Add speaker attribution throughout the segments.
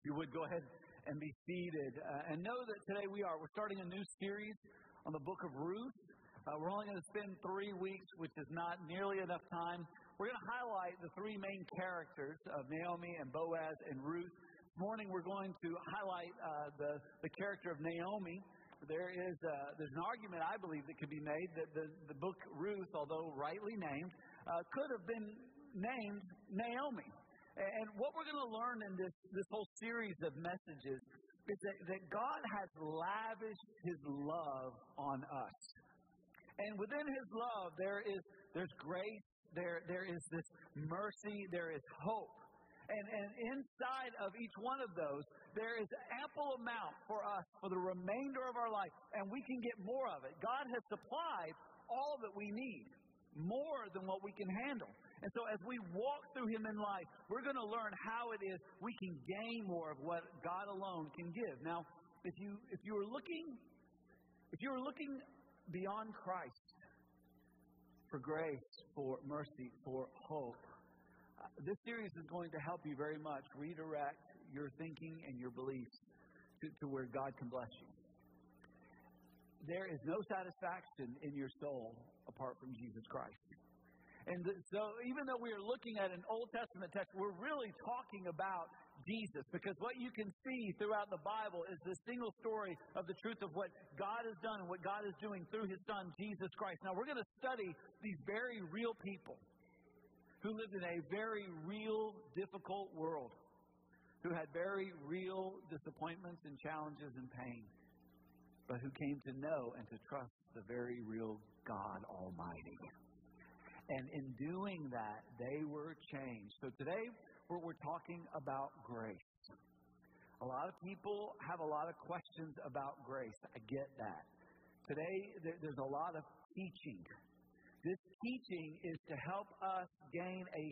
Speaker 1: You would go ahead and be seated uh, and know that today we are. We're starting a new series on the book of Ruth. Uh, we're only going to spend three weeks, which is not nearly enough time. We're going to highlight the three main characters of Naomi and Boaz and Ruth. This morning we're going to highlight uh, the, the character of Naomi. There is uh, there's an argument I believe that could be made that the, the book Ruth, although rightly named, uh, could have been named Naomi. And what we're going to learn in this, this whole series of messages is that, that God has lavished His love on us. And within His love, there is there's grace, there, there is this mercy, there is hope. And, and inside of each one of those, there is ample amount for us for the remainder of our life, and we can get more of it. God has supplied all that we need, more than what we can handle. And so as we walk through Him in life, we're going to learn how it is we can gain more of what God alone can give. Now, if you if you are looking if you are looking beyond Christ for grace, for mercy, for hope, uh, this series is going to help you very much redirect your thinking and your beliefs to, to where God can bless you. There is no satisfaction in your soul apart from Jesus Christ. And so, even though we are looking at an Old Testament text, we're really talking about Jesus because what you can see throughout the Bible is the single story of the truth of what God has done and what God is doing through His Son, Jesus Christ. Now, we're going to study these very real people who lived in a very real, difficult world, who had very real disappointments and challenges and pain, but who came to know and to trust the very real God Almighty. And in doing that, they were changed. So today, we're, we're talking about grace. A lot of people have a lot of questions about grace. I get that. Today, there's a lot of teaching. This teaching is to help us gain a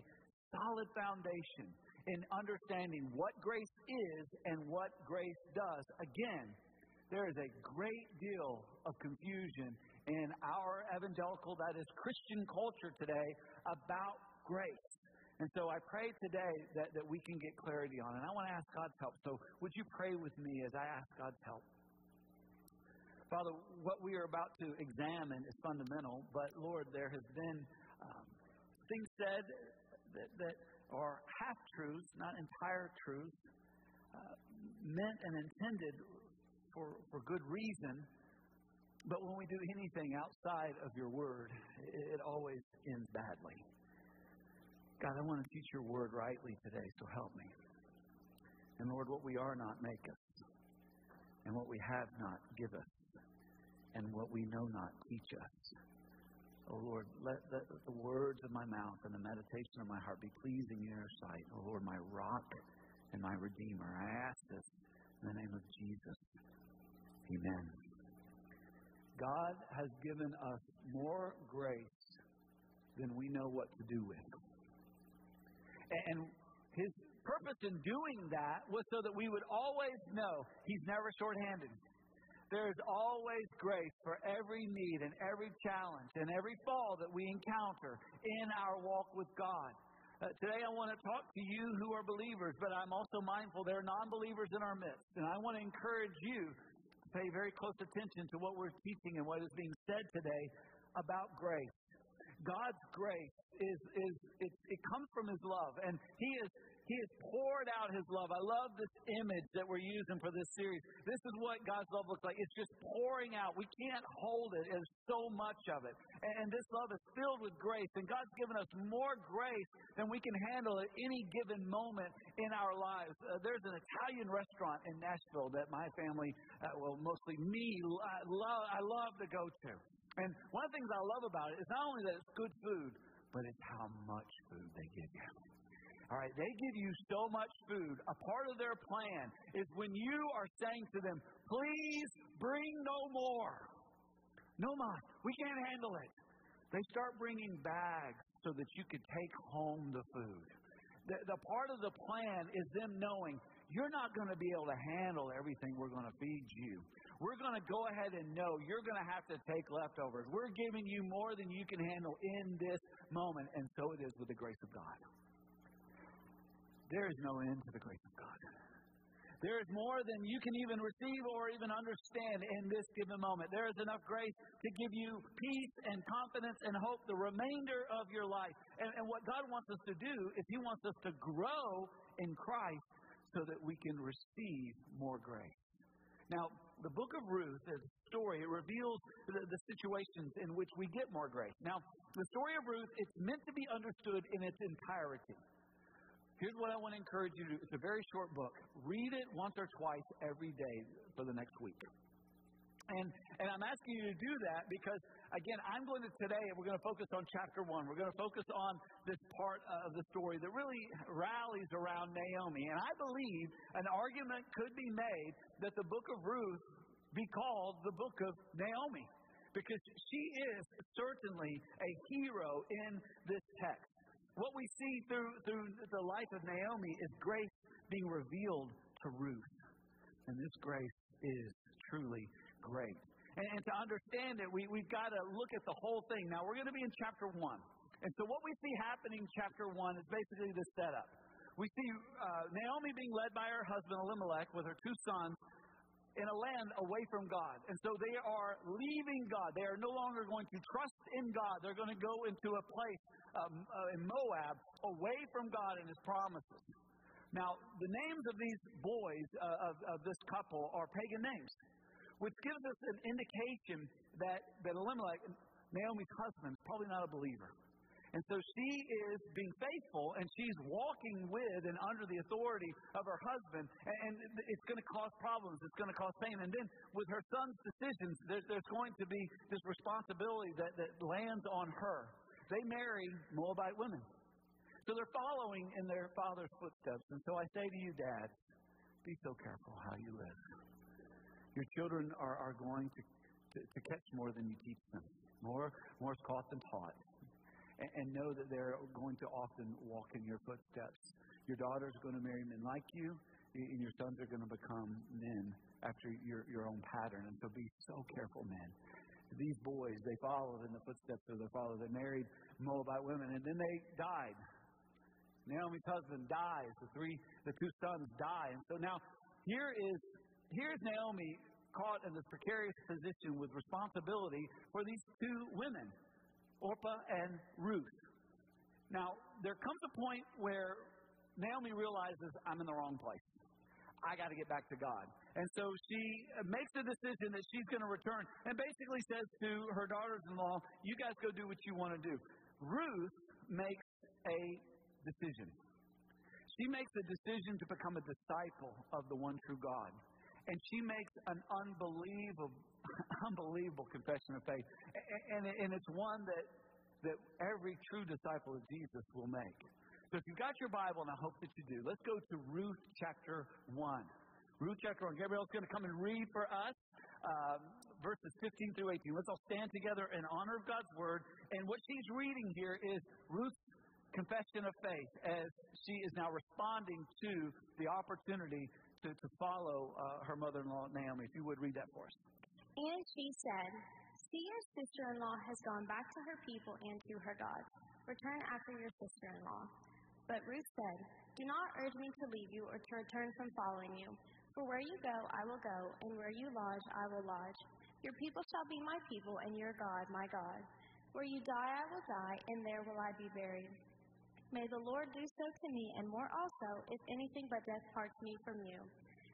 Speaker 1: solid foundation in understanding what grace is and what grace does. Again, there is a great deal of confusion in our evangelical, that is Christian culture today, about grace. And so I pray today that, that we can get clarity on it. And I want to ask God's help. So would you pray with me as I ask God's help? Father, what we are about to examine is fundamental, but Lord, there has been um, things said that, that are half truths, not entire truths, uh, meant and intended for, for good reason, but when we do anything outside of your word, it always ends badly. God, I want to teach your word rightly today, so help me. And Lord, what we are not, make us. And what we have not, give us. And what we know not, teach us. Oh Lord, let the, the words of my mouth and the meditation of my heart be pleasing in your sight. Oh Lord, my rock and my redeemer. I ask this in the name of Jesus. Amen. God has given us more grace than we know what to do with. And his purpose in doing that was so that we would always know he's never shorthanded. There's always grace for every need and every challenge and every fall that we encounter in our walk with God. Uh, today, I want to talk to you who are believers, but I'm also mindful there are non believers in our midst. And I want to encourage you pay very close attention to what we're teaching and what is being said today about grace. God's grace is is it, it comes from His love, and He is He has poured out His love. I love this image that we're using for this series. This is what God's love looks like. It's just pouring out. We can't hold it. There's so much of it, and this love is filled with grace. And God's given us more grace than we can handle at any given moment in our lives. Uh, there's an Italian restaurant in Nashville that my family, uh, well, mostly me, I love. I love to go to. And one of the things I love about it is not only that it's good food, but it's how much food they give you. All right, they give you so much food. A part of their plan is when you are saying to them, please bring no more. No more. We can't handle it. They start bringing bags so that you could take home the food. The, the part of the plan is them knowing you're not going to be able to handle everything we're going to feed you. We're going to go ahead and know you're going to have to take leftovers. We're giving you more than you can handle in this moment. And so it is with the grace of God. There is no end to the grace of God. There is more than you can even receive or even understand in this given moment. There is enough grace to give you peace and confidence and hope the remainder of your life. And, and what God wants us to do is He wants us to grow in Christ so that we can receive more grace. Now, the book of Ruth is a story. It reveals the, the, situations in which we get more grace. Now, the story of Ruth, it's meant to be understood in its entirety. Here's what I want to encourage you to do. It's a very short book. Read it once or twice every day for the next week. And, and I'm asking you to do that because, again, I'm going to today, we're going to focus on chapter one. We're going to focus on this part of the story that really rallies around Naomi. And I believe an argument could be made that the book of Ruth be called the book of Naomi because she is certainly a hero in this text what we see through, through the life of Naomi is grace being revealed to Ruth. And this grace is truly great. And, and to understand it, we, we've got to look at the whole thing. Now, we're going to be in chapter 1. And so, what we see happening in chapter 1 is basically the setup. We see uh, Naomi being led by her husband Elimelech with her two sons in a land away from God. And so they are leaving God. They are no longer going to trust in God. They're going to go into a place um, uh, in Moab away from God and His promises. Now, the names of these boys uh, of, of this couple are pagan names, which gives us an indication that, that Elimelech, Naomi's husband, is probably not a believer. And so she is being faithful and she's walking with and under the authority of her husband. And it's going to cause problems. It's going to cause pain. And then with her son's decisions, there's going to be this responsibility that, that lands on her. They marry Moabite women. So they're following in their father's footsteps. And so I say to you, dads, be so careful how you live. Your children are, are going to, to, to catch more than you teach them. More, more is caught than taught and, and know that they're going to often walk in your footsteps. Your daughter's going to marry men like you, and your sons are going to become men after your, your own pattern. And so be so careful, men. These boys, they followed in the footsteps of their father. They married Moabite women, and then they died. Naomi's husband dies. The three, the two sons die. And so now here is here's Naomi caught in this precarious position with responsibility for these two women. Orpah and Ruth. Now, there comes a point where Naomi realizes I'm in the wrong place. I got to get back to God. And so she makes the decision that she's going to return and basically says to her daughters in law, You guys go do what you want to do. Ruth makes a decision. She makes a decision to become a disciple of the one true God. And she makes an unbelievable, unbelievable confession of faith. And, and it's one that, that every true disciple of Jesus will make. So if you've got your Bible, and I hope that you do, let's go to Ruth chapter 1. Ruth chapter 1. Gabriel's going to come and read for us um, verses 15 through 18. Let's all stand together in honor of God's word. And what she's reading here is Ruth's confession of faith as she is now responding to the opportunity to, to follow uh, her mother in law, Naomi. If you would read that for us.
Speaker 2: And she said, See, your sister in law has gone back to her people and to her gods. Return after your sister in law. But Ruth said, Do not urge me to leave you or to return from following you. For where you go, I will go, and where you lodge, I will lodge. Your people shall be my people, and your God, my God. Where you die, I will die, and there will I be buried. May the Lord do so to me, and more also, if anything but death parts me from you.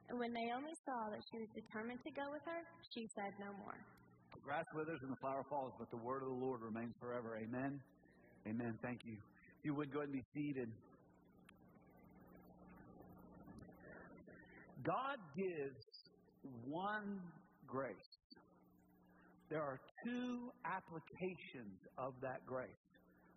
Speaker 2: And when Naomi saw that she was determined to go with her, she said no more.
Speaker 1: The grass withers and the flower falls, but the word of the Lord remains forever. Amen. Amen. Thank you. If you would go ahead and be seated. God gives one grace. There are two applications of that grace.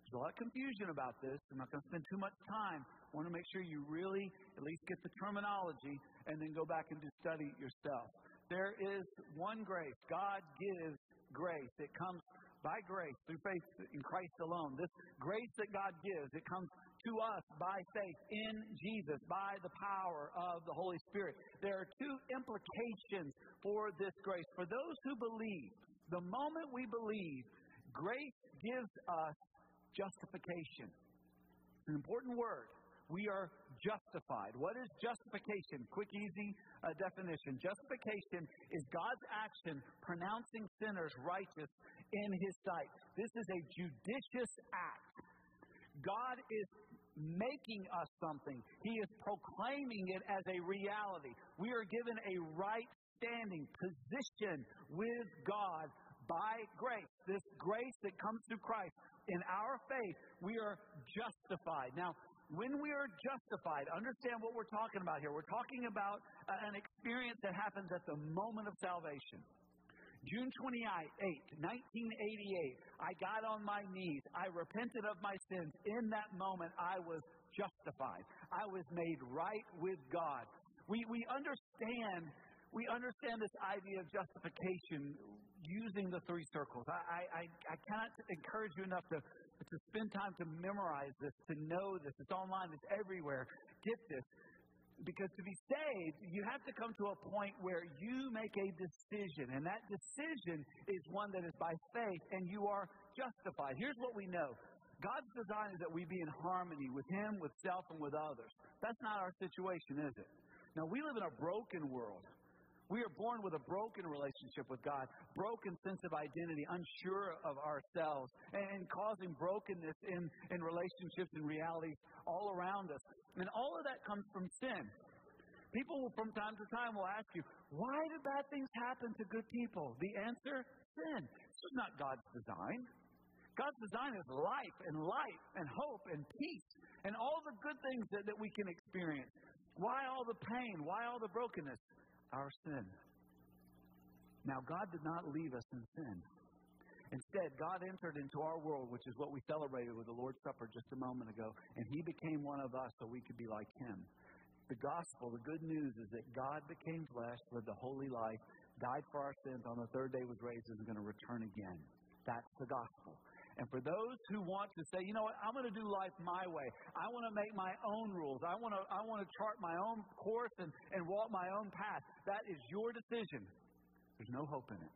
Speaker 1: There's a lot of confusion about this. I'm not going to spend too much time. I want to make sure you really at least get the terminology and then go back and do study yourself. There is one grace. God gives grace. It comes by grace through faith in Christ alone. This grace that God gives, it comes to us by faith in Jesus, by the power of the Holy Spirit. There are two implications for this grace. For those who believe, the moment we believe, grace gives us justification. It's an important word. We are justified. What is justification? Quick, easy uh, definition. Justification is God's action pronouncing sinners righteous in His sight. This is a judicious act. God is making us something. He is proclaiming it as a reality. We are given a right standing position with God by grace. This grace that comes through Christ. In our faith, we are justified. Now, when we are justified, understand what we're talking about here. We're talking about uh, an experience that happens at the moment of salvation. June 28, 1988, I got on my knees. I repented of my sins. In that moment, I was justified. I was made right with God. We, we understand we understand this idea of justification using the three circles. I, I, I cannot encourage you enough to, to spend time to memorize this, to know this. It's online, it's everywhere. Get this. Because to be saved, you have to come to a point where you make a decision, and that decision is one that is by faith, and you are justified. Here's what we know God's design is that we be in harmony with Him, with self, and with others. That's not our situation, is it? Now, we live in a broken world. We are born with a broken relationship with God, broken sense of identity, unsure of ourselves, and causing brokenness in, in relationships and realities all around us. And all of that comes from sin. People will, from time to time will ask you, why do bad things happen to good people? The answer, sin. This is not God's design. God's design is life and light and hope and peace and all the good things that, that we can experience. Why all the pain? Why all the brokenness? Our sin. Now, God did not leave us in sin. Instead, God entered into our world, which is what we celebrated with the Lord's Supper just a moment ago, and He became one of us so we could be like Him. The gospel, the good news is that God became flesh, lived a holy life, died for our sins, on the third day was raised, and is going to return again. That's the gospel. And for those who want to say, you know what, I'm going to do life my way. I want to make my own rules. I want to, I want to chart my own course and, and walk my own path. That is your decision. There's no hope in it.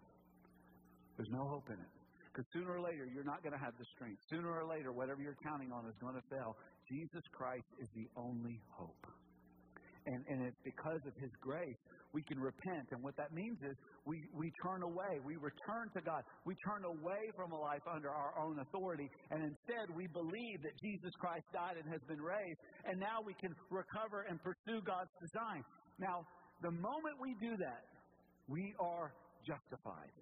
Speaker 1: There's no hope in it. Because sooner or later, you're not going to have the strength. Sooner or later, whatever you're counting on is going to fail. Jesus Christ is the only hope. And, and it's because of His grace we can repent. And what that means is we, we turn away. We return to God. We turn away from a life under our own authority. And instead, we believe that Jesus Christ died and has been raised. And now we can recover and pursue God's design. Now, the moment we do that, we are justified.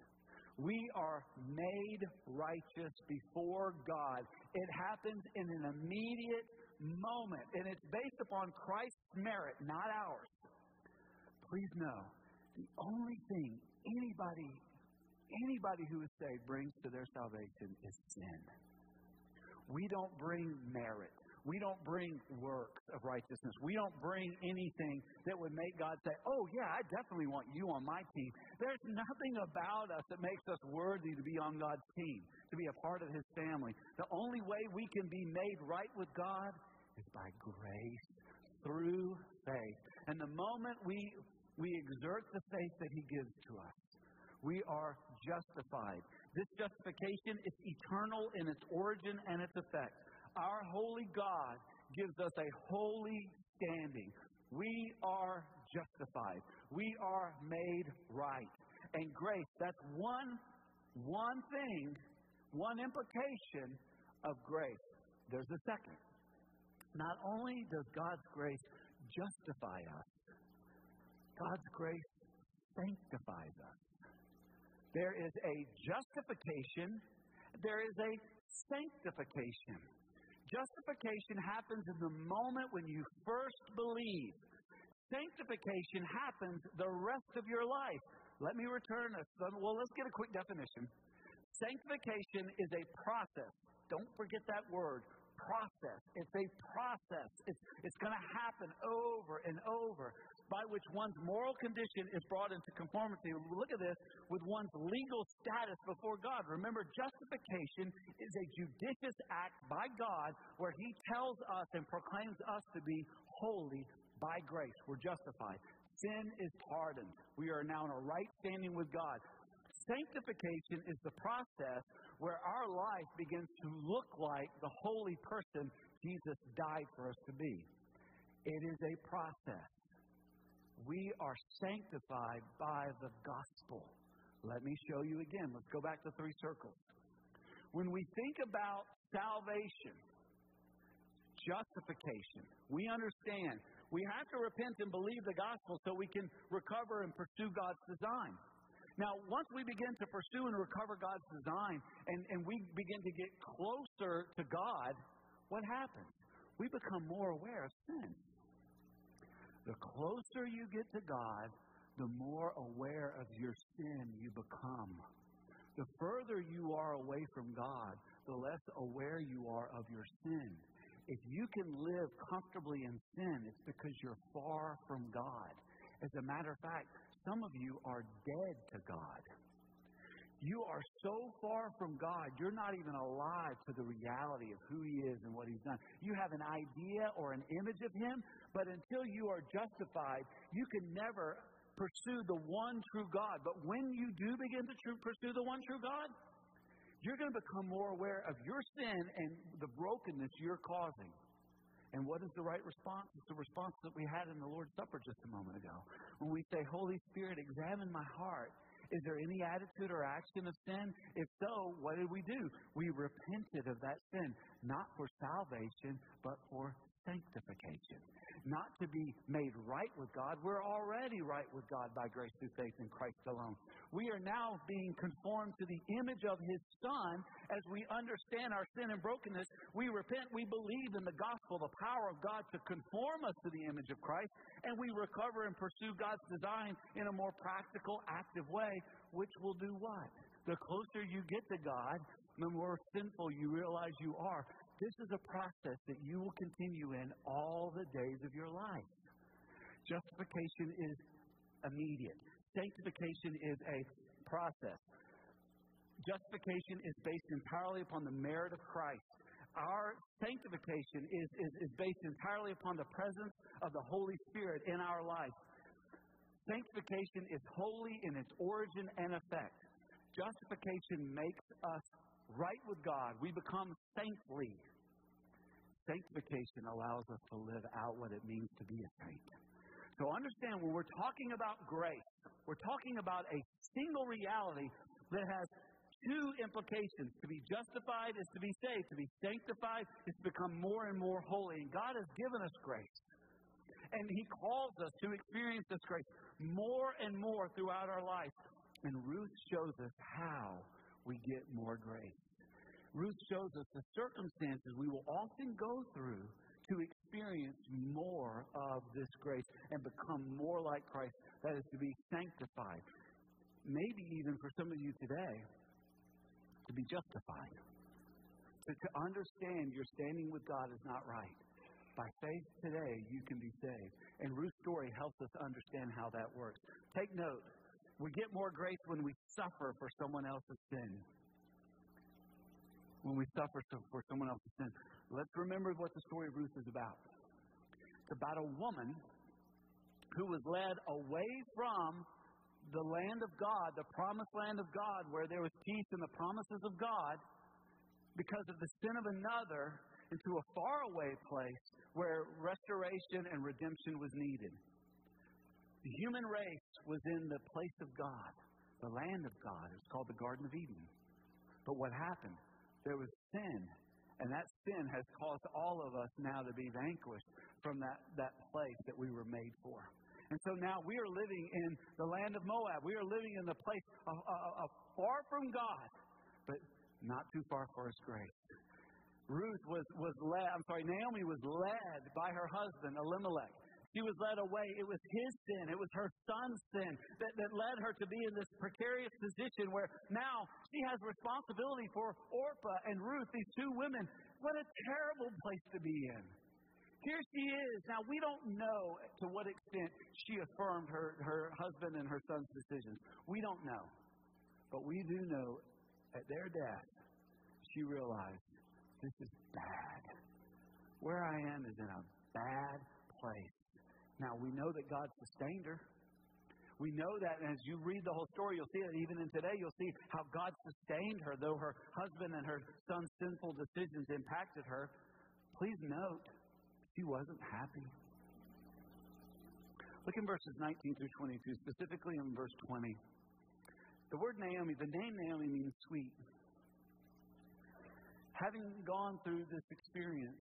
Speaker 1: We are made righteous before God. It happens in an immediate moment, and it's based upon Christ's merit, not ours please know the only thing anybody anybody who is saved brings to their salvation is sin. We don't bring merit. We don't bring works of righteousness. We don't bring anything that would make God say, Oh, yeah, I definitely want you on my team. There's nothing about us that makes us worthy to be on God's team, to be a part of His family. The only way we can be made right with God is by grace through faith. And the moment we we exert the faith that He gives to us. We are justified. This justification is eternal in its origin and its effect. Our holy God gives us a holy standing. We are justified. We are made right. And grace, that's one, one thing, one implication of grace. There's a second. Not only does God's grace justify us, God's grace sanctifies us. There is a justification, there is a sanctification. Justification happens in the moment when you first believe. Sanctification happens the rest of your life. Let me return this. Well, let's get a quick definition. Sanctification is a process. Don't forget that word process. It's a process. It's, it's going to happen over and over by which one's moral condition is brought into conformity. Look at this with one's legal status before God. Remember, justification is a judicious act by God where He tells us and proclaims us to be holy by grace. We're justified. Sin is pardoned. We are now in a right standing with God. Sanctification is the process where our life begins to look like the holy person Jesus died for us to be. It is a process. We are sanctified by the gospel. Let me show you again. Let's go back to three circles. When we think about salvation, justification, we understand we have to repent and believe the gospel so we can recover and pursue God's design. Now, once we begin to pursue and recover God's design and, and we begin to get closer to God, what happens? We become more aware of sin. The closer you get to God, the more aware of your sin you become. The further you are away from God, the less aware you are of your sin. If you can live comfortably in sin, it's because you're far from God. As a matter of fact, some of you are dead to God. You are so far from God, you're not even alive to the reality of who He is and what He's done. You have an idea or an image of Him, but until you are justified, you can never pursue the one true God. But when you do begin to true, pursue the one true God, you're going to become more aware of your sin and the brokenness you're causing. And what is the right response? It's the response that we had in the Lord's Supper just a moment ago. When we say, Holy Spirit, examine my heart is there any attitude or action of sin? If so, what did we do? We repented of that sin, not for salvation, but for sanctification. Not to be made right with God. We're already right with God by grace through faith in Christ alone. We are now being conformed to the image of His Son as we understand our sin and brokenness. We repent, we believe in the gospel, the power of God to conform us to the image of Christ, and we recover and pursue God's design in a more practical, active way, which will do what? The closer you get to God, the more sinful you realize you are. This is a process that you will continue in all the days of your life. Justification is immediate. Sanctification is a process. Justification is based entirely upon the merit of Christ. Our sanctification is, is, is based entirely upon the presence of the Holy Spirit in our life. Sanctification is holy in its origin and effect. Justification makes us right with God. We become saintly. Sanctification allows us to live out what it means to be a saint. So understand when we're talking about grace, we're talking about a single reality that has two implications. To be justified is to be saved. To be sanctified is to become more and more holy. And God has given us grace. And He calls us to experience this grace more and more throughout our life. And Ruth shows us how we get more grace. Ruth shows us the circumstances we will often go through to experience more of this grace and become more like Christ. That is to be sanctified. Maybe even for some of you today, to be justified. To, to understand your standing with God is not right. By faith today, you can be saved. And Ruth's story helps us understand how that works. Take note. We get more grace when we suffer for someone else's sin. When we suffer for someone else's sin. Let's remember what the story of Ruth is about. It's about a woman who was led away from the land of God, the promised land of God, where there was peace and the promises of God, because of the sin of another, into a faraway place where restoration and redemption was needed. The human race was in the place of God, the land of God. It's called the Garden of Eden. But what happened? There was sin, and that sin has caused all of us now to be vanquished from that, that place that we were made for. And so now we are living in the land of Moab. We are living in the place of, of, of far from God, but not too far for His grace. Ruth was, was led, I'm sorry, Naomi was led by her husband, Elimelech. She was led away. It was his sin. It was her son's sin that, that led her to be in this precarious position where now she has responsibility for Orpah and Ruth, these two women. What a terrible place to be in. Here she is. Now, we don't know to what extent she affirmed her, her husband and her son's decisions. We don't know. But we do know at their death, she realized this is bad. Where I am is in a bad place. Now, we know that God sustained her. We know that, and as you read the whole story, you'll see it. Even in today, you'll see how God sustained her, though her husband and her son's sinful decisions impacted her. Please note, she wasn't happy. Look in verses 19 through 22, specifically in verse 20. The word Naomi, the name Naomi means sweet. Having gone through this experience,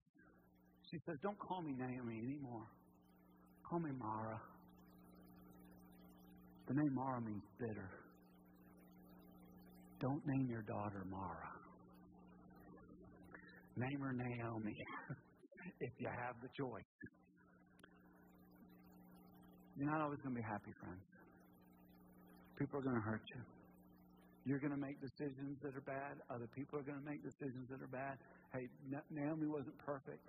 Speaker 1: she says, Don't call me Naomi anymore. Call me Mara. The name Mara means bitter. Don't name your daughter Mara. Name her Naomi if you have the choice. You're not always going to be happy, friends. People are going to hurt you. You're going to make decisions that are bad. Other people are going to make decisions that are bad. Hey, Naomi wasn't perfect.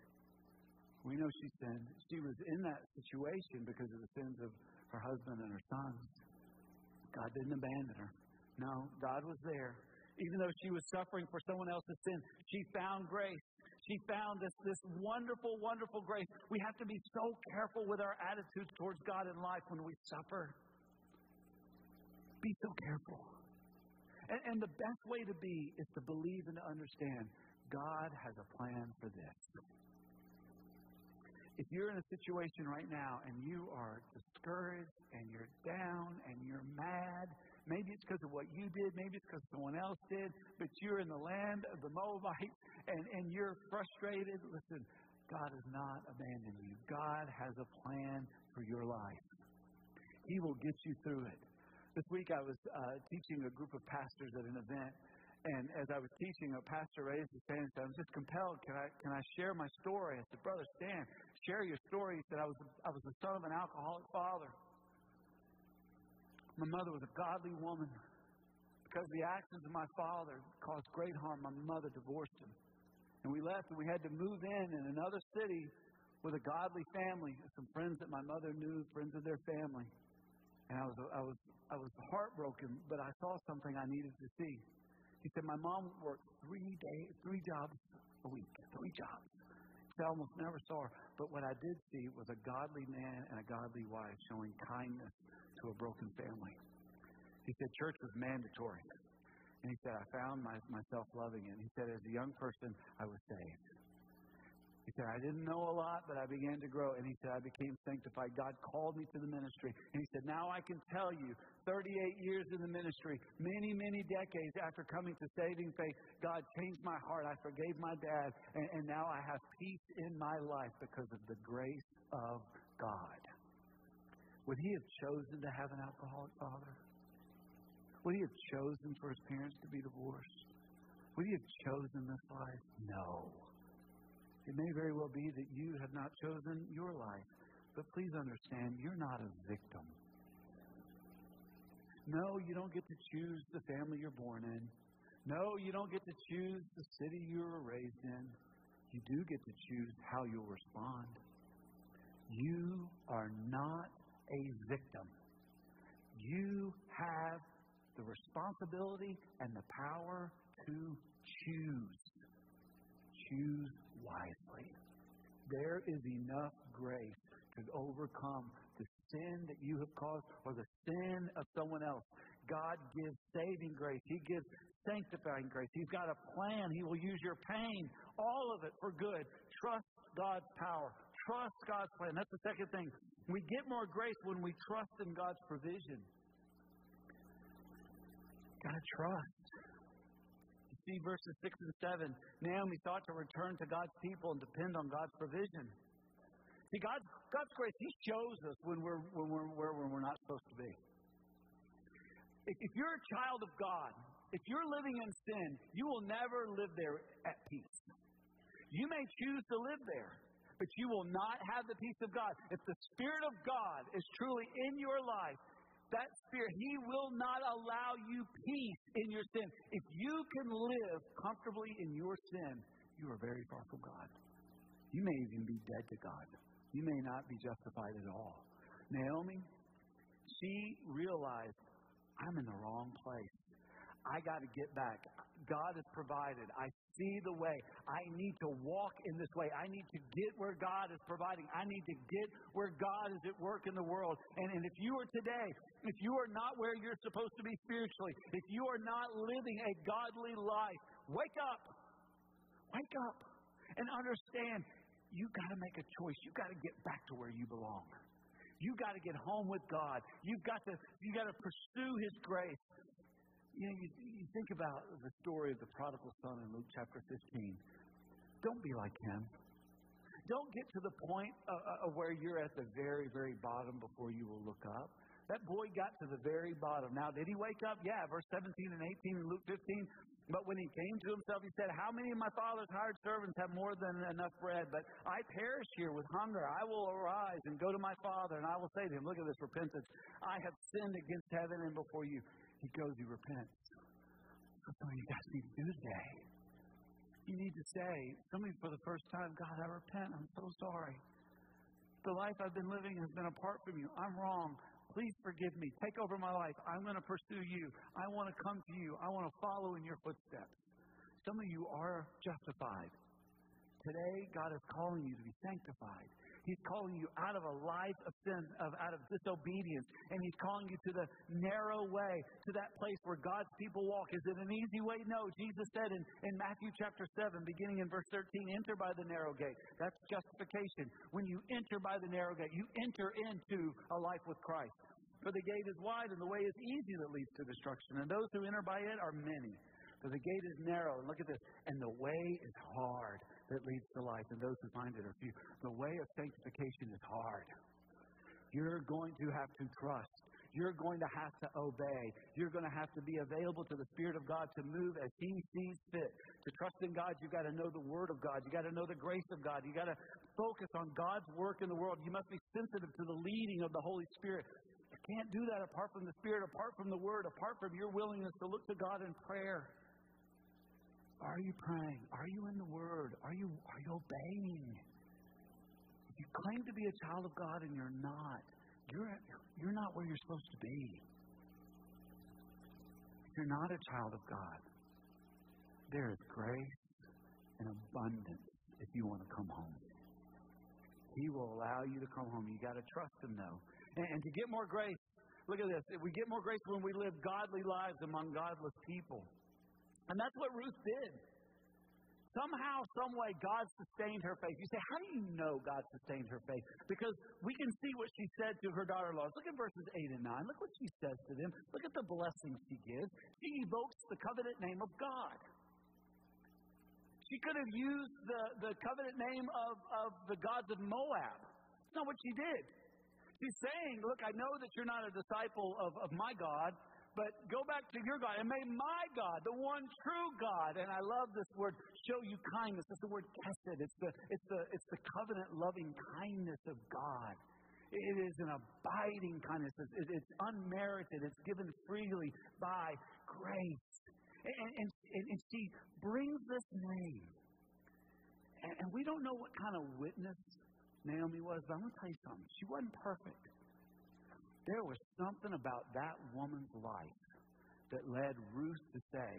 Speaker 1: We know she sinned. She was in that situation because of the sins of her husband and her sons. God didn't abandon her. No, God was there. Even though she was suffering for someone else's sin, she found grace. She found this, this wonderful, wonderful grace. We have to be so careful with our attitudes towards God in life when we suffer. Be so careful. And, and the best way to be is to believe and to understand God has a plan for this. If you're in a situation right now and you are discouraged and you're down and you're mad Maybe it's because of what you did. Maybe it's because someone else did. But you're in the land of the Moabites and, and you're frustrated. Listen, God has not abandoned you. God has a plan for your life. He will get you through it. This week I was uh, teaching a group of pastors at an event. And as I was teaching, a pastor raised his hand and said, I'm just compelled. Can I, can I share my story? I said, Brother Stan, share your story. He said, I was, I was the son of an alcoholic father. My mother was a godly woman. Because the actions of my father caused great harm, my mother divorced him. And we left and we had to move in in another city with a godly family, some friends that my mother knew, friends of their family. And I was, I was, I was heartbroken, but I saw something I needed to see. He said, My mom worked three days, three jobs a week, three jobs. I almost never saw her. But what I did see was a godly man and a godly wife showing kindness to a broken family. He said church was mandatory. And he said, I found my, myself loving it. He said, as a young person, I was saved. He said, I didn't know a lot, but I began to grow. And he said, I became sanctified. God called me to the ministry. And he said, Now I can tell you, 38 years in the ministry, many, many decades after coming to saving faith, God changed my heart. I forgave my dad. And, and now I have peace in my life because of the grace of God. Would he have chosen to have an alcoholic father? Would he have chosen for his parents to be divorced? Would he have chosen this life? No. It may very well be that you have not chosen your life, but please understand, you're not a victim. No, you don't get to choose the family you're born in. No, you don't get to choose the city you were raised in. You do get to choose how you'll respond. You are not a victim. You have the responsibility and the power to choose. Choose wisely. There is enough grace to overcome the sin that you have caused or the sin of someone else. God gives saving grace. He gives sanctifying grace. He's got a plan. He will use your pain, all of it for good. Trust God's power. Trust God's plan. That's the second thing. We get more grace when we trust in God's provision. Gotta trust. See verses 6 and 7. Naomi thought to return to God's people and depend on God's provision. See, God's, God's grace, He shows us when we're, when we're where we're not supposed to be. If, if you're a child of God, if you're living in sin, you will never live there at peace. You may choose to live there but you will not have the peace of God. If the Spirit of God is truly in your life, that Spirit, He will not allow you peace in your sin. If you can live comfortably in your sin, you are very far from God. You may even be dead to God. You may not be justified at all. Naomi, she realized, I'm in the wrong place. I got to get back. God has provided. I see the way. I need to walk in this way. I need to get where God is providing. I need to get where God is at work in the world. And, and if you are today, if you are not where you're supposed to be spiritually, if you are not living a godly life, wake up. Wake up and understand you got to make a choice. You got to get back to where you belong. You got to get home with God. You've got to, you got to pursue His grace. You know, you, you think about the story of the prodigal son in Luke chapter 15. Don't be like him. Don't get to the point of, of where you're at the very, very bottom before you will look up. That boy got to the very bottom. Now, did he wake up? Yeah, verse 17 and 18 in Luke 15. But when he came to himself, he said, How many of my father's hired servants have more than enough bread? But I perish here with hunger. I will arise and go to my father, and I will say to him, Look at this repentance. I have sinned against heaven and before you. He goes, he repents. That's all you guys need to do today. You need to say, somebody for the first time, God, I repent. I'm so sorry. The life I've been living has been apart from you. I'm wrong. Please forgive me. Take over my life. I'm going to pursue you. I want to come to you. I want to follow in your footsteps. Some of you are justified. Today, God is calling you to be sanctified. He's calling you out of a life of sin, of, out of disobedience, and He's calling you to the narrow way, to that place where God's people walk. Is it an easy way? No. Jesus said in, in Matthew chapter 7, beginning in verse 13, enter by the narrow gate. That's justification. When you enter by the narrow gate, you enter into a life with Christ. For the gate is wide and the way is easy that leads to destruction, and those who enter by it are many. For the gate is narrow, and look at this, and the way is hard that leads to life, and those who find it are few. The way of sanctification is hard. You're going to have to trust. You're going to have to obey. You're going to have to be available to the Spirit of God to move as He sees fit. To trust in God, you've got to know the Word of God. You've got to know the grace of God. You've got to focus on God's work in the world. You must be sensitive to the leading of the Holy Spirit. You can't do that apart from the Spirit, apart from the Word, apart from your willingness to look to God in prayer. Are you praying? Are you in the Word? Are you, are you obeying? If you claim to be a child of God and you're not, you're, you're not where you're supposed to be. If you're not a child of God, there is grace and abundance if you want to come home. He will allow you to come home. You got to trust Him, though. And, and to get more grace, look at this. If we get more grace when we live godly lives among godless people. And that's what Ruth did. Somehow, some way, God sustained her faith. You say, how do you know God sustained her faith? Because we can see what she said to her daughter-in-laws. Look at verses 8 and 9. Look what she says to them. Look at the blessings she gives. She evokes the covenant name of God. She could have used the, the covenant name of, of the gods of Moab. That's not what she did. She's saying, Look, I know that you're not a disciple of, of my God, but go back to your God and may my God, the one true God, and I love this word, show you kindness. It's the word chesed. It's the, it's the, it's the covenant loving kindness of God. It is an abiding kindness. It's, it's unmerited. It's given freely by grace. And, and, and, and she brings this name. And, and we don't know what kind of witness Naomi was, but I'm going to tell you something. She wasn't perfect. There was something about that woman's life that led Ruth to say,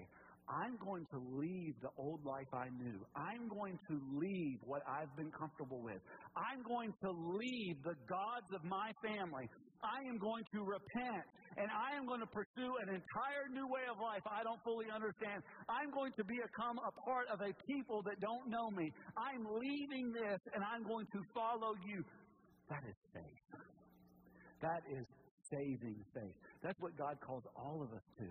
Speaker 1: I'm going to leave the old life I knew. I'm going to leave what I've been comfortable with. I'm going to leave the gods of my family. I am going to repent and I am going to pursue an entire new way of life I don't fully understand. I'm going to become a part of a people that don't know me. I'm leaving this and I'm going to follow you. That is faith. That is saving faith. That's what God calls all of us to.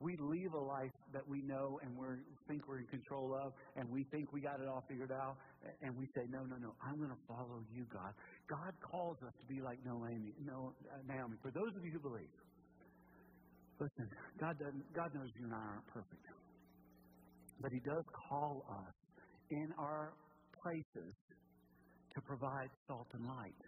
Speaker 1: We leave a life that we know and we think we're in control of, and we think we got it all figured out, and we say, No, no, no, I'm going to follow you, God. God calls us to be like Naomi. No, uh, Naomi. For those of you who believe, listen, God, doesn't, God knows you and I aren't perfect. But He does call us in our places to provide salt and light.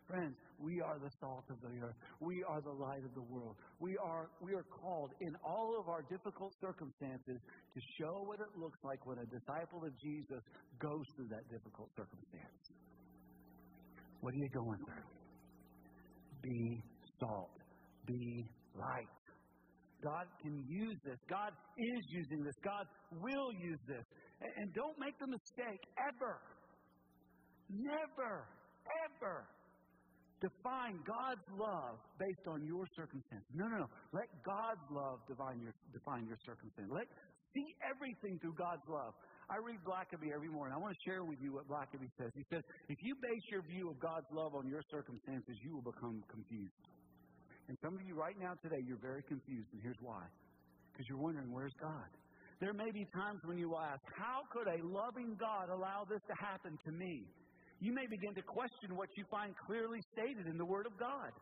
Speaker 1: Friends, we are the salt of the earth. We are the light of the world. We are, we are called in all of our difficult circumstances to show what it looks like when a disciple of Jesus goes through that difficult circumstance. What are you going through? Be salt. be light. God can use this. God is using this. God will use this. And don't make the mistake ever, never, ever define God's love based on your circumstance. No, no, no. Let God's love define your, define your circumstance. Let see everything through God's love. I read Blackaby every morning. I want to share with you what Blackaby says. He says, if you base your view of God's love on your circumstances, you will become confused. And some of you right now today, you're very confused, and here's why. Because you're wondering, where's God? There may be times when you ask, how could a loving God allow this to happen to me? You may begin to question what you find clearly stated in the Word of God.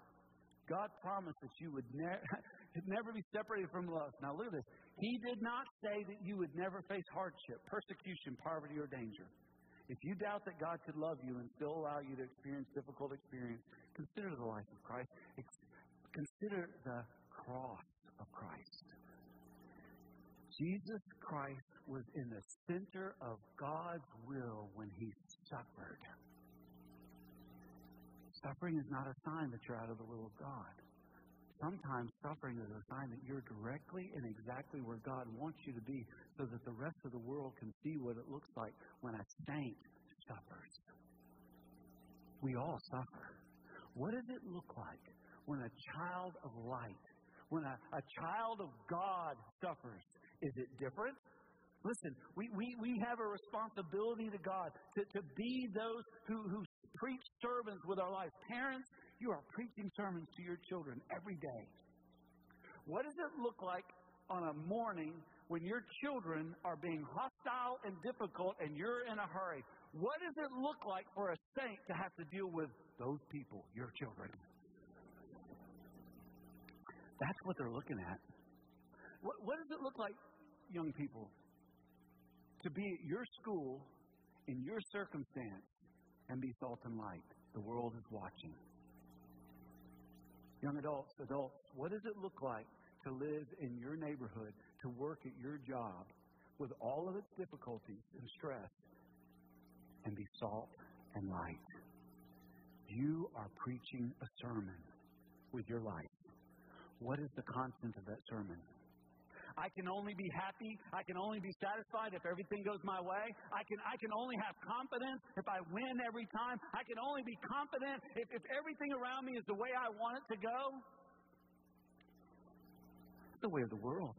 Speaker 1: God promised that you would ne- never be separated from love. Now, look at this. He did not say that you would never face hardship, persecution, poverty, or danger. If you doubt that God could love you and still allow you to experience difficult experience, consider the life of Christ. Consider the cross of Christ. Jesus Christ was in the center of God's will when he suffered. Suffering is not a sign that you're out of the will of God sometimes suffering is a sign that you're directly and exactly where God wants you to be so that the rest of the world can see what it looks like when a saint suffers. We all suffer. What does it look like when a child of light, when a, a child of God suffers? Is it different? Listen, we, we, we have a responsibility to God to, to be those who, who preach sermons with our lives. Parents, you are preaching sermons to your children every day. What does it look like on a morning when your children are being hostile and difficult and you're in a hurry? What does it look like for a saint to have to deal with those people, your children? That's what they're looking at. What, what does it look like, young people, to be at your school in your circumstance and be salt and light? The world is watching young adults, adults, what does it look like to live in your neighborhood, to work at your job with all of its difficulties and stress, and be salt and light? You are preaching a sermon with your life. What is the content of that sermon? I can only be happy. I can only be satisfied if everything goes my way. I can, I can only have confidence if I win every time. I can only be confident if, if everything around me is the way I want it to go. The way of the world.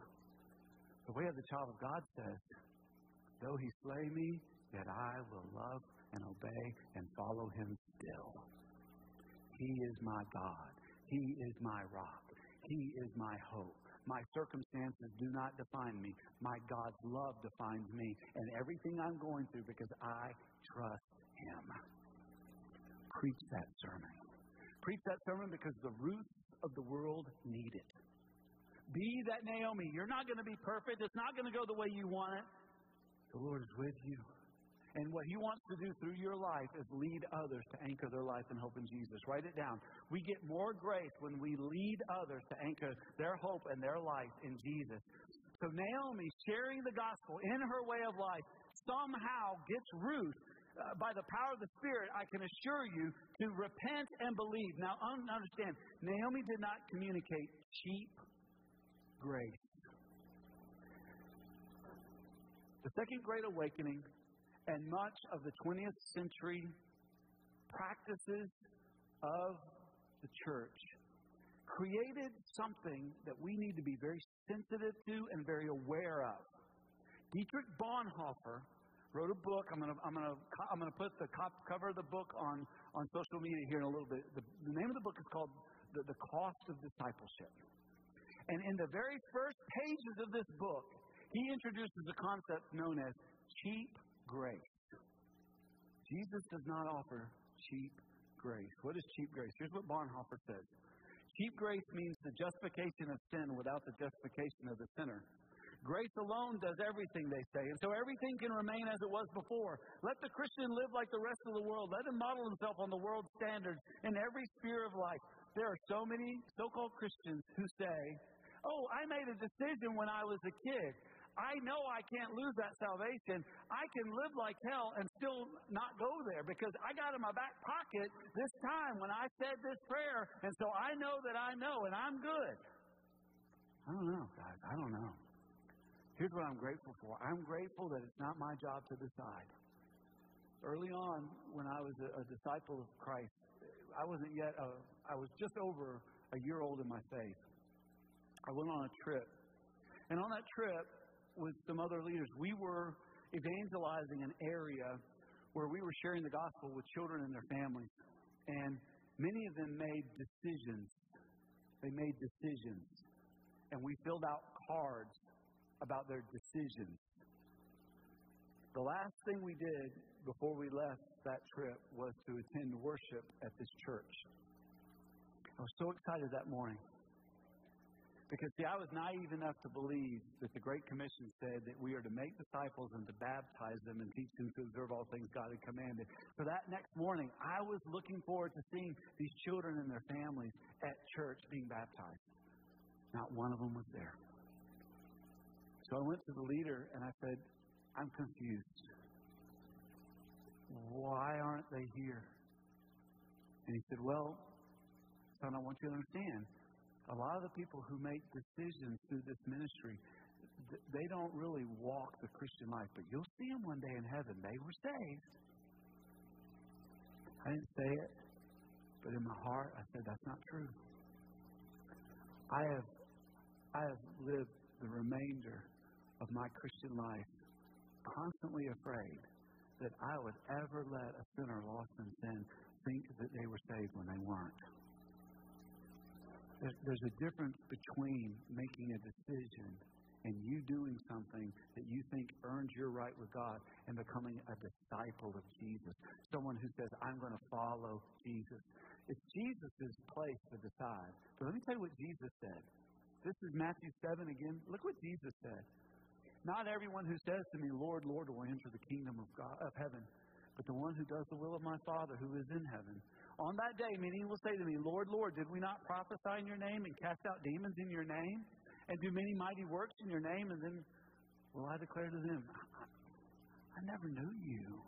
Speaker 1: The way of the child of God says, Though he slay me, yet I will love and obey and follow him still. He is my God. He is my rock. He is my hope. My circumstances do not define me. My God's love defines me and everything I'm going through because I trust Him. Preach that sermon. Preach that sermon because the Ruths of the world need it. Be that Naomi. You're not going to be perfect. It's not going to go the way you want it. The Lord is with you. And what He wants to do through your life is lead others to anchor their life and hope in Jesus. Write it down. We get more grace when we lead others to anchor their hope and their life in Jesus. So Naomi, sharing the gospel in her way of life, somehow gets Ruth uh, by the power of the Spirit, I can assure you, to repent and believe. Now, understand, Naomi did not communicate cheap grace. The Second Great Awakening and much of the 20th century practices of the church created something that we need to be very sensitive to and very aware of. Dietrich Bonhoeffer wrote a book. I'm going to I'm to I'm to put the cover of the book on on social media here in a little bit. The, the name of the book is called the, the Cost of Discipleship. And in the very first pages of this book, he introduces a concept known as cheap grace. Jesus does not offer cheap grace. What is cheap grace? Here's what Bonhoeffer says Cheap grace means the justification of sin without the justification of the sinner. Grace alone does everything, they say, and so everything can remain as it was before. Let the Christian live like the rest of the world. Let him model himself on the world's standards in every sphere of life. There are so many so called Christians who say, Oh, I made a decision when I was a kid. I know I can't lose that salvation. I can live like hell and still not go there because I got in my back pocket this time when I said this prayer, and so I know that I know, and I'm good. I don't know, guys. I don't know. Here's what I'm grateful for I'm grateful that it's not my job to decide. Early on, when I was a, a disciple of Christ, I wasn't yet, a, I was just over a year old in my faith. I went on a trip. And on that trip, with some other leaders, we were evangelizing an area where we were sharing the gospel with children and their families. And many of them made decisions. They made decisions. And we filled out cards about their decisions. The last thing we did before we left that trip was to attend worship at this church. I was so excited that morning. Because, see, I was naive enough to believe that the Great Commission said that we are to make disciples and to baptize them and teach them to observe all things God had commanded. So that next morning, I was looking forward to seeing these children and their families at church being baptized. Not one of them was there. So I went to the leader and I said, I'm confused. Why aren't they here? And he said, Well, son, I want you to understand. A lot of the people who make decisions through this ministry, they don't really walk the Christian life, but you'll see them one day in heaven. They were saved. I didn't say it, but in my heart, I said, That's not true. I have, I have lived the remainder of my Christian life constantly afraid that I would ever let a sinner lost in sin think that they were saved when they weren't. There's a difference between making a decision and you doing something that you think earns your right with God and becoming a disciple of Jesus. Someone who says, I'm going to follow Jesus. It's Jesus' place to decide. But let me tell you what Jesus said. This is Matthew 7 again. Look what Jesus said. Not everyone who says to me, Lord, Lord, will enter the kingdom of God of heaven, but the one who does the will of my Father who is in heaven. On that day, many will say to me, Lord, Lord, did we not prophesy in your name and cast out demons in your name and do many mighty works in your name? And then will I declare to them, I, never knew you.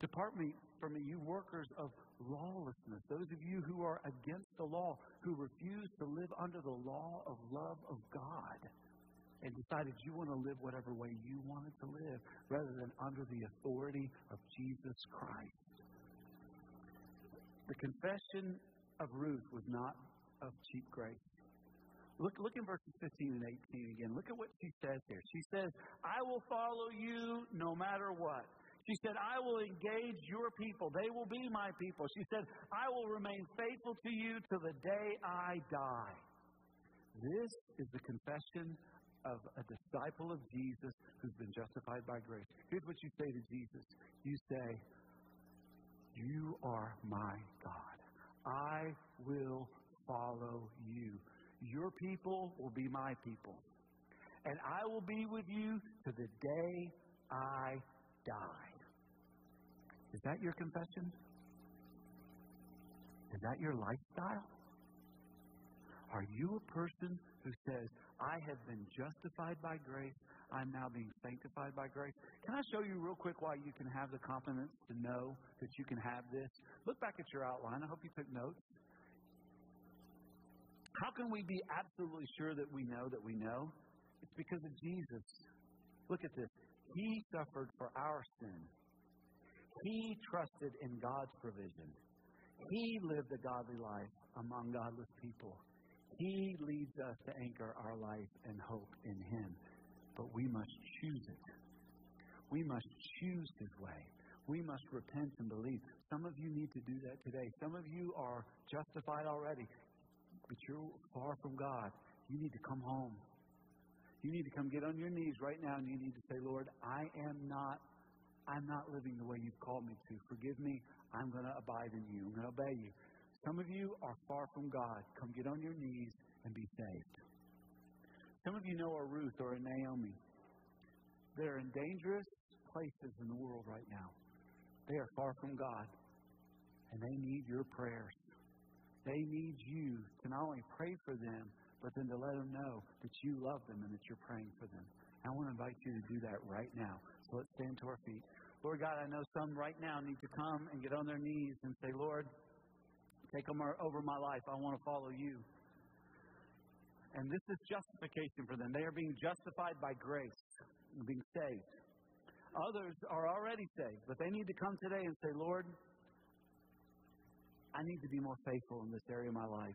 Speaker 1: Depart me from me, you workers of lawlessness, those of you who are against the law, who refuse to live under the law of love of God and decided you want to live whatever way you wanted to live rather than under the authority of Jesus Christ. The confession of Ruth was not of cheap grace. Look, look in verses 15 and 18 again. Look at what she says here. She says, I will follow you no matter what. She said, I will engage your people. They will be my people. She said, I will remain faithful to you to the day I die. This is the confession of a disciple of Jesus who's been justified by grace. Here's what you say to Jesus you say, You are my God. I will follow you. Your people will be my people. And I will be with you to the day I die. Is that your confession? Is that your lifestyle? Are you a person who says, I have been justified by grace. I'm now being sanctified by grace. Can I show you real quick why you can have the confidence to know that you can have this? Look back at your outline. I hope you took notes. How can we be absolutely sure that we know that we know? It's because of Jesus. Look at this. He suffered for our sin. He trusted in God's provision. He lived a godly life among godless people. He leads us to anchor our life and hope in Him. But we must choose it. We must choose His way. We must repent and believe. Some of you need to do that today. Some of you are justified already, but you're far from God. You need to come home. You need to come get on your knees right now and you need to say, Lord, I am not I'm not living the way you've called me to. Forgive me. I'm going to abide in you. I'm going to obey you. Some of you are far from God. Come get on your knees and be saved. Some of you know a Ruth or a Naomi. They're in dangerous places in the world right now. They are far from God, and they need your prayers. They need you to not only pray for them, but then to let them know that you love them and that you're praying for them. I want to invite you to do that right now. So let's stand to our feet. Lord God, I know some right now need to come and get on their knees and say, Lord, take over my life. I want to follow you. And this is justification for them. They are being justified by grace, being saved. Others are already saved, but they need to come today and say, Lord, I need to be more faithful in this area of my life.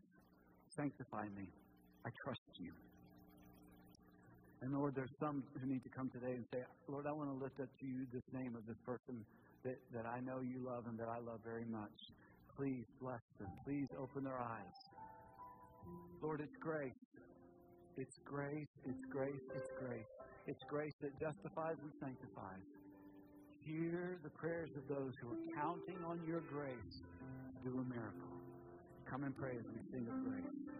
Speaker 1: Sanctify me. I trust you. And Lord, there's some who need to come today and say, Lord, I want to lift up to you this name of this person that, that I know you love and that I love very much. Please bless them. Please open their eyes. Lord, it's grace. It's grace, it's grace, it's grace. It's grace that justifies and sanctifies. Hear the prayers of those who are counting on your grace to do a miracle. Come and pray as we sing of grace.